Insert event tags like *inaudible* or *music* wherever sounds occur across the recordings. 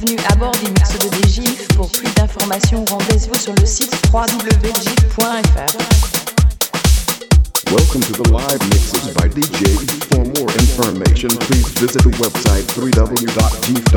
Bienvenue à bord du mix de DGIF. Pour plus d'informations, rendez-vous sur le site www.gif.fr. Welcome to the live mixes by DJ. For more information, please visit the website www.geef.fr.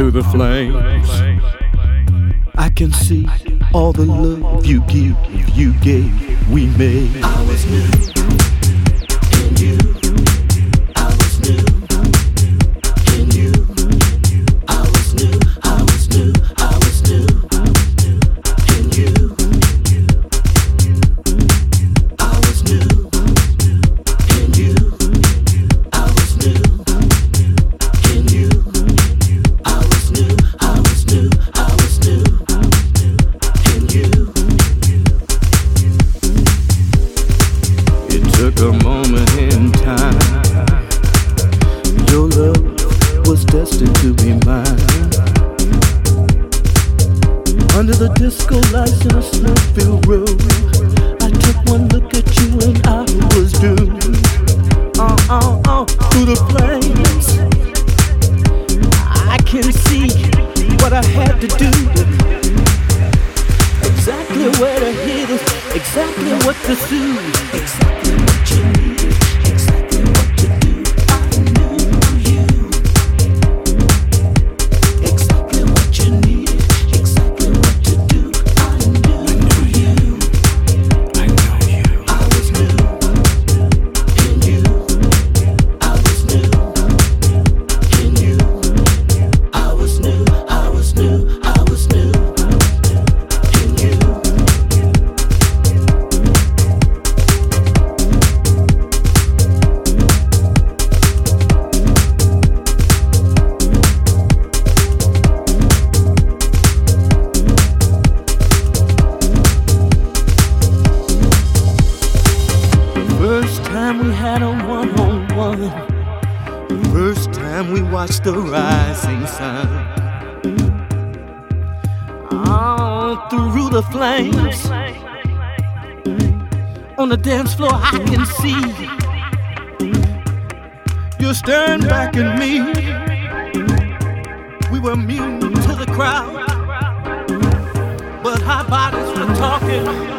through the flames. I can see all the love you give, you gave, we made. I was new. flames. On the dance floor, I can see you staring back at me. We were immune to the crowd, but our bodies were talking.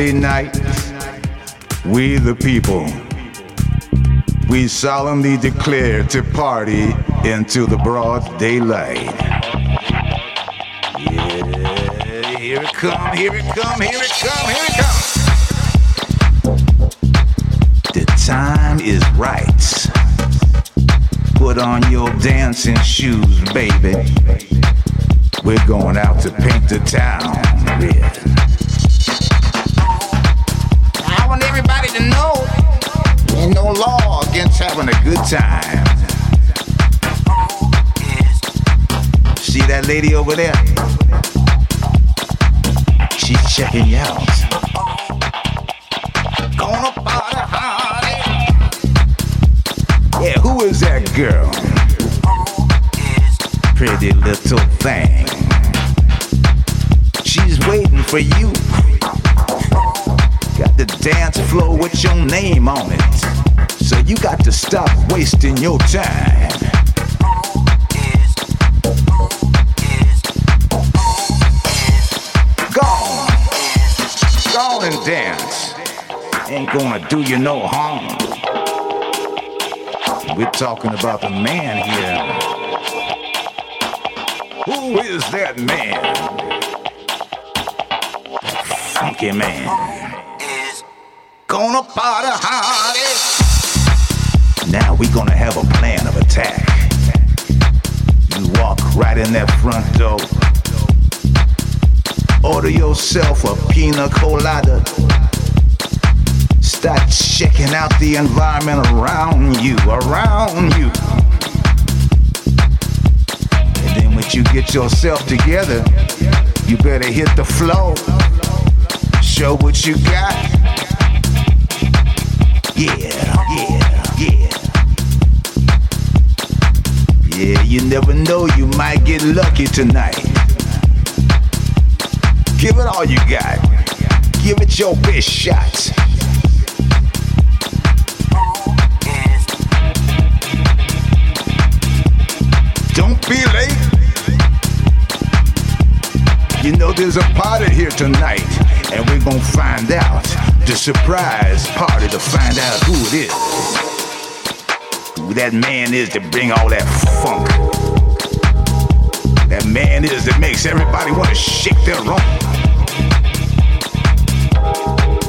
Saturday night We the people, we solemnly declare to party into the broad daylight. Yeah, here it come, here it come, here it come, here it come. The time is right. Put on your dancing shoes, baby. We're going out to paint the town having a good time. See that lady over there? She's checking you out. Gonna party. Yeah, who is that girl? Pretty little thing. She's waiting for you. Got the dance floor with your name on it. You got to stop wasting your time. Go. Go and dance. Ain't gonna do you no harm. We're talking about the man here. Who is that man? Funky man. Gonna party hardy. Now we gonna have a plan of attack. You walk right in that front door. Order yourself a pina colada. Start checking out the environment around you, around you. And then once you get yourself together, you better hit the flow. Show what you got. Yeah, Yeah, you never know, you might get lucky tonight. Give it all you got. Give it your best shot. Don't be late. You know there's a party here tonight, and we're gonna find out. The surprise party to find out who it is. That man is to bring all that funk. That man is that makes everybody wanna shake their rump.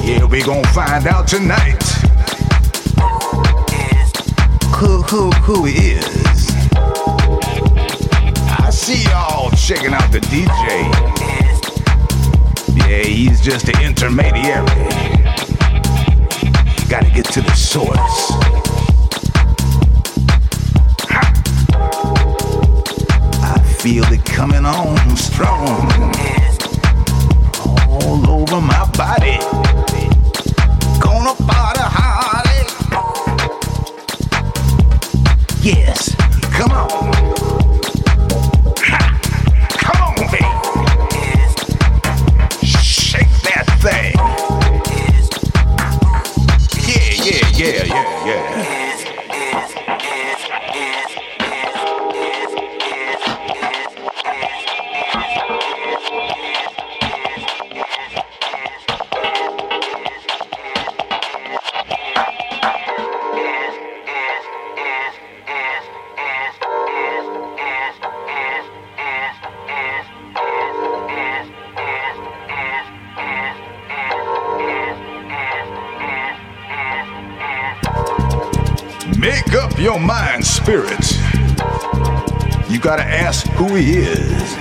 Yeah, we gonna find out tonight. Who, who, who is. I see y'all checking out the DJ. Yeah, he's just an intermediary. Gotta get to the source. Feel it coming on strong. All over my body. Gonna party hardy. Yes, come on. Who he is.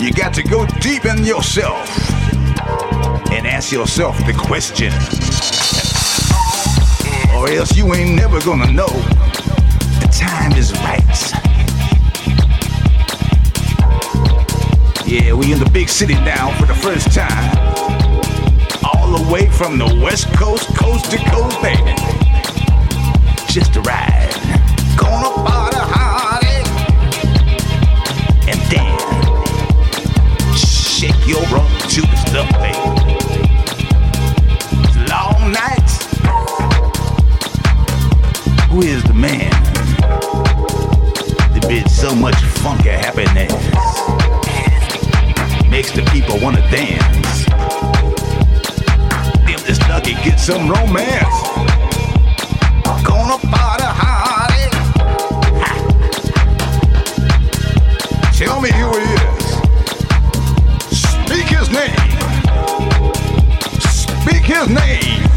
You got to go deep in yourself and ask yourself the question. Or else you ain't never gonna know the time is right. Yeah, we in the big city now for the first time. All the way from the west coast, coast to coast, baby just a ride. You're wrong, but you was the baby. Long nights. Who is the man? The bitch so much funky happiness. Makes the people wanna dance. Them this lucky get some romance. Gonna party hard. *laughs* Tell me who it is his name. Speak his name.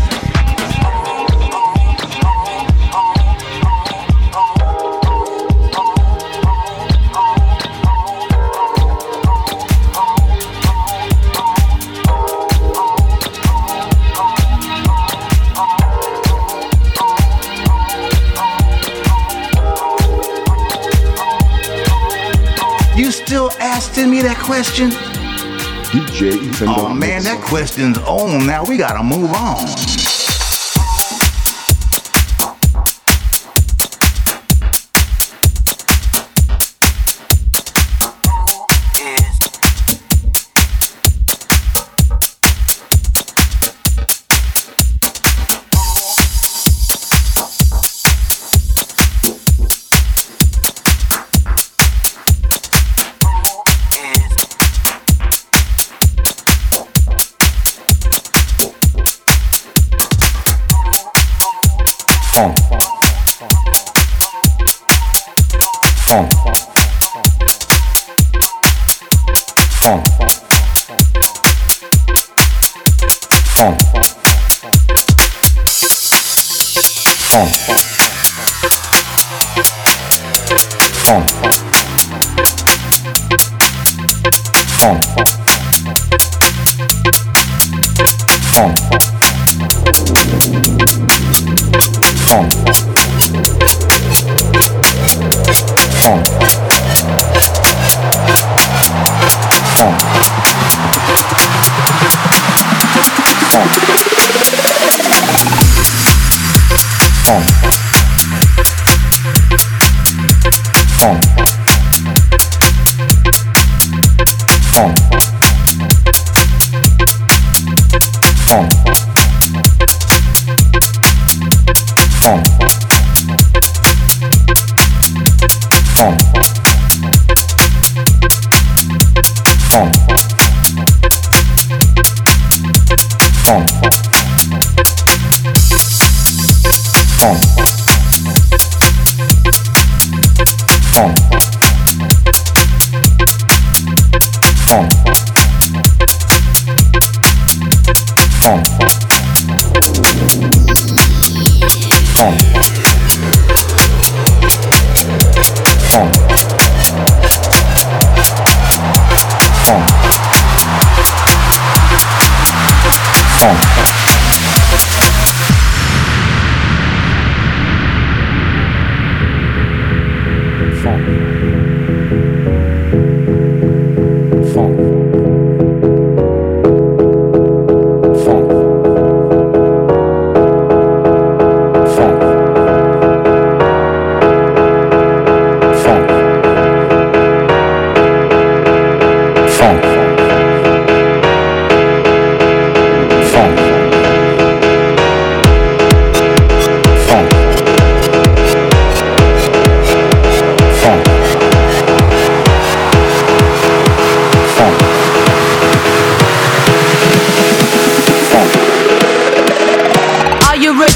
You still asking me that question? DJ Oh man, that question's on. Now we gotta move on. フォン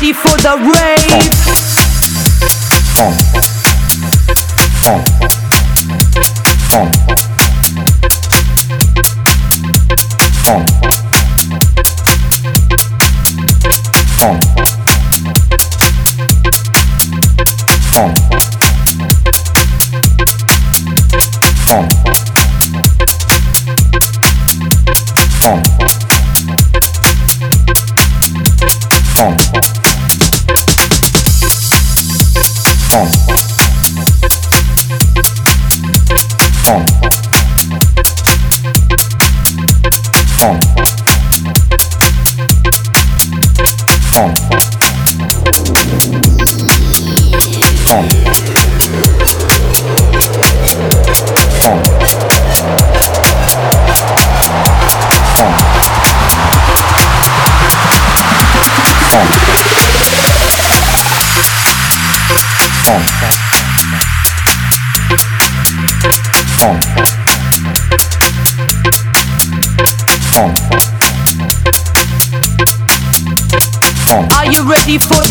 ready for the rave. Funk. Funk.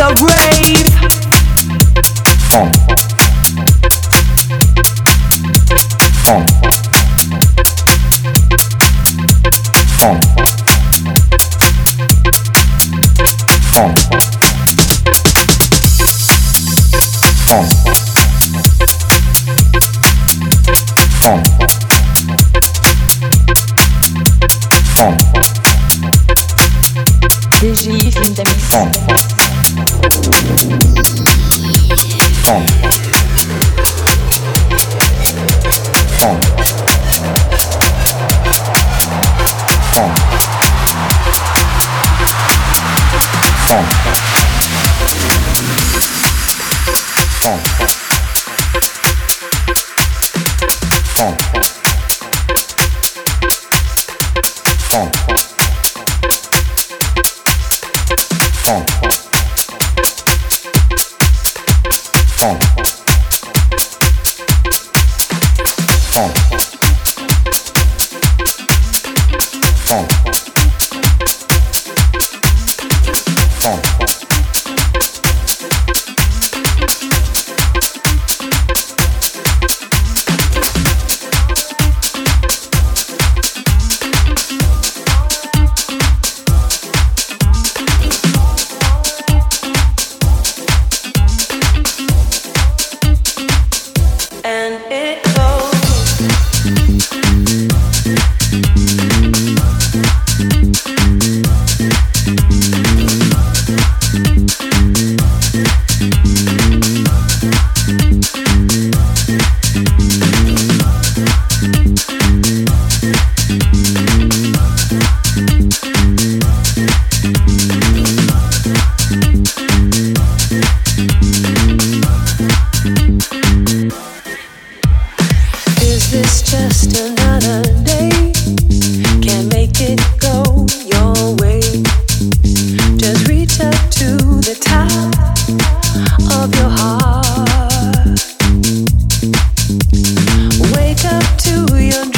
The rave? Funk. Funk. Funk. Funk. Funk. Funk. Funk. DJI Fintamix. Funk. Funk. Funk. Funk. Funk. Funk. Wake up to your dreams.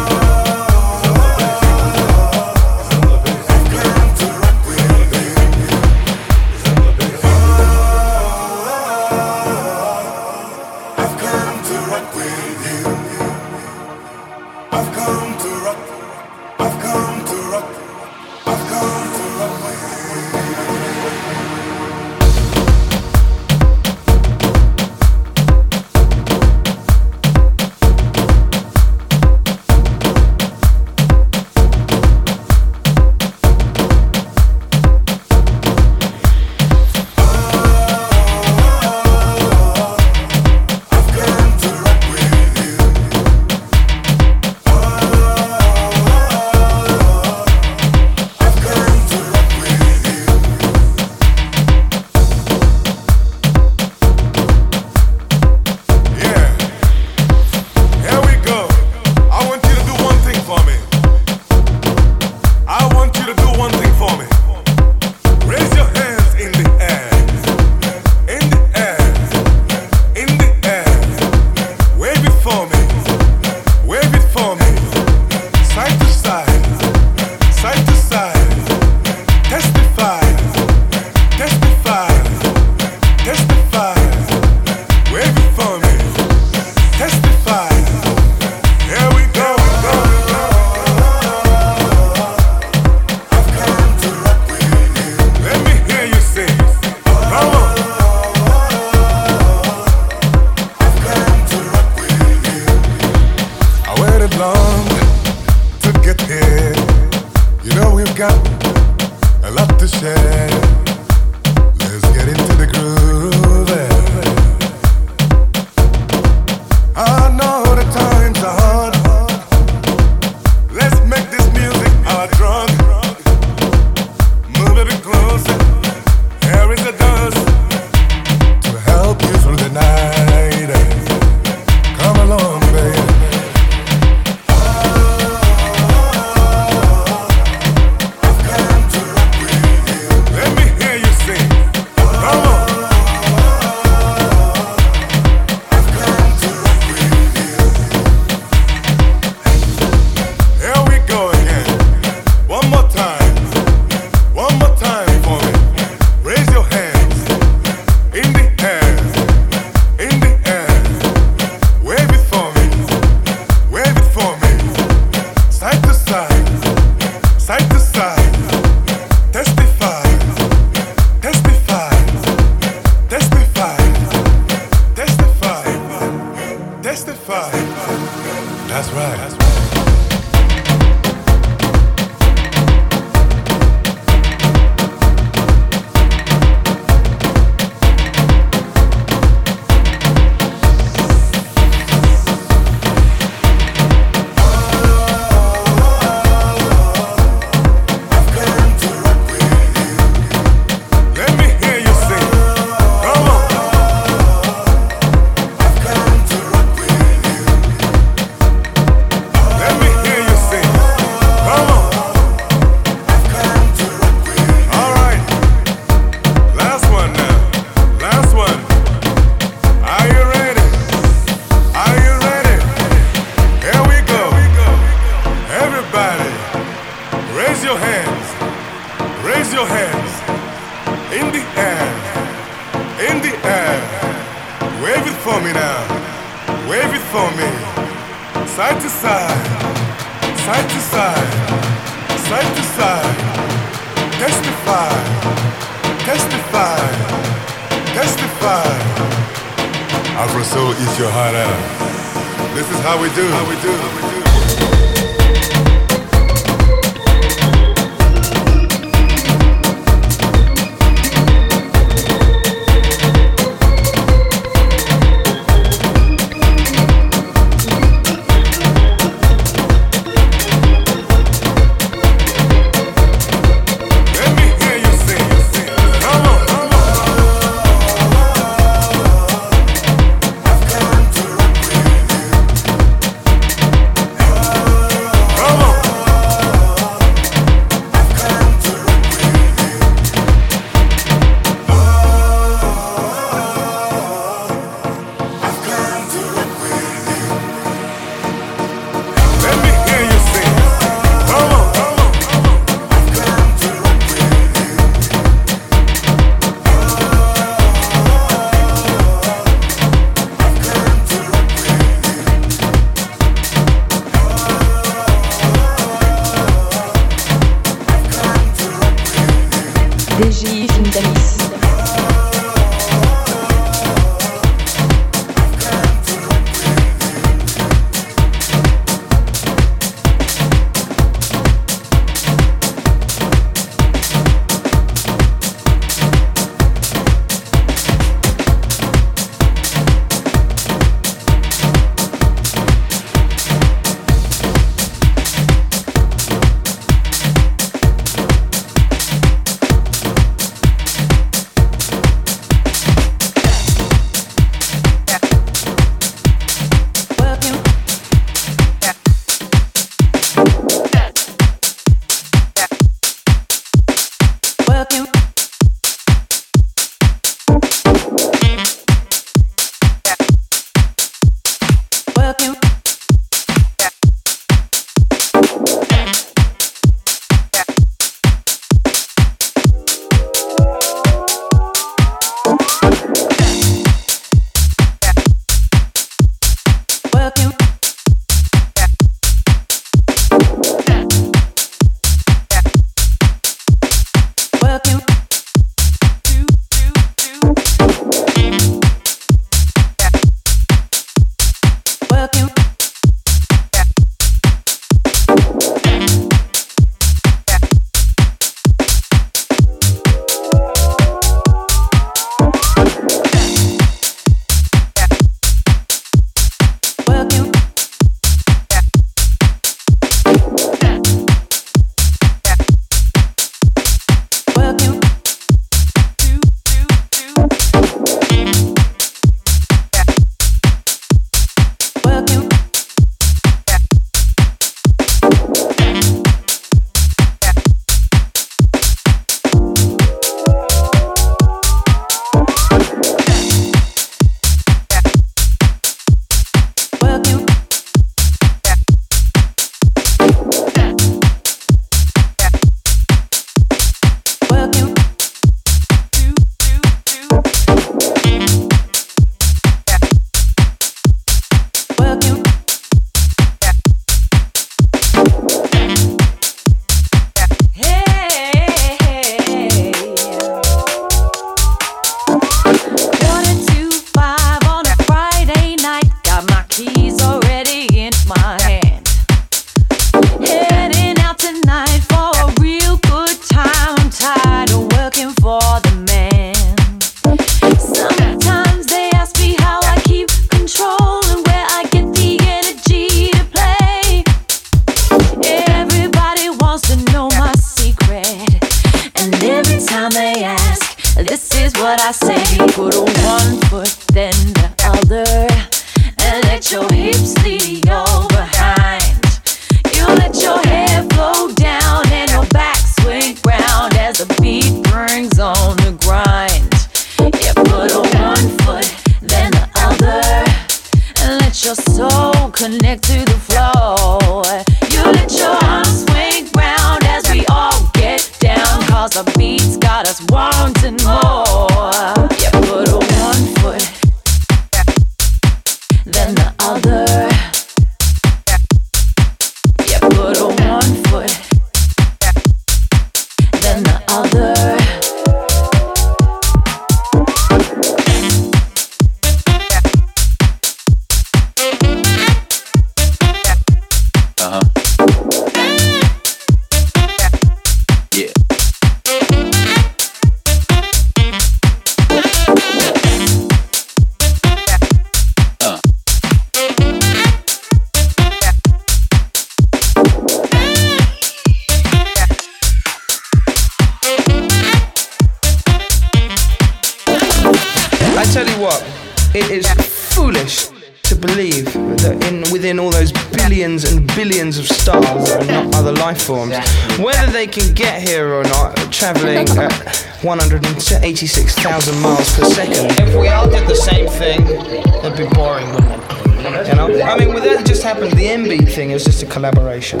86,000 miles per second. If we all did the same thing, it'd be boring, wouldn't it? You know? I mean, with that just happened, the MB thing is just a collaboration.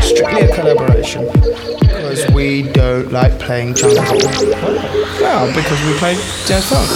Strictly a collaboration. Because we don't like playing jungle. Well, because we play jazz funk.